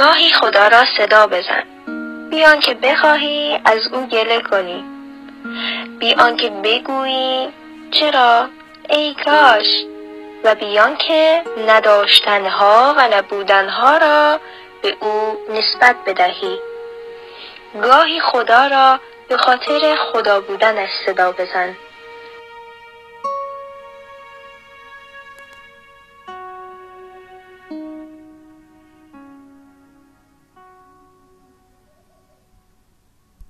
گاهی خدا را صدا بزن. بیان که بخواهی از او گله کنی. بیان که بگویی چرا؟ ای کاش. و بیان که نداشتنها و نبودنها را به او نسبت بدهی. گاهی خدا را به خاطر خدا بودنش صدا بزن.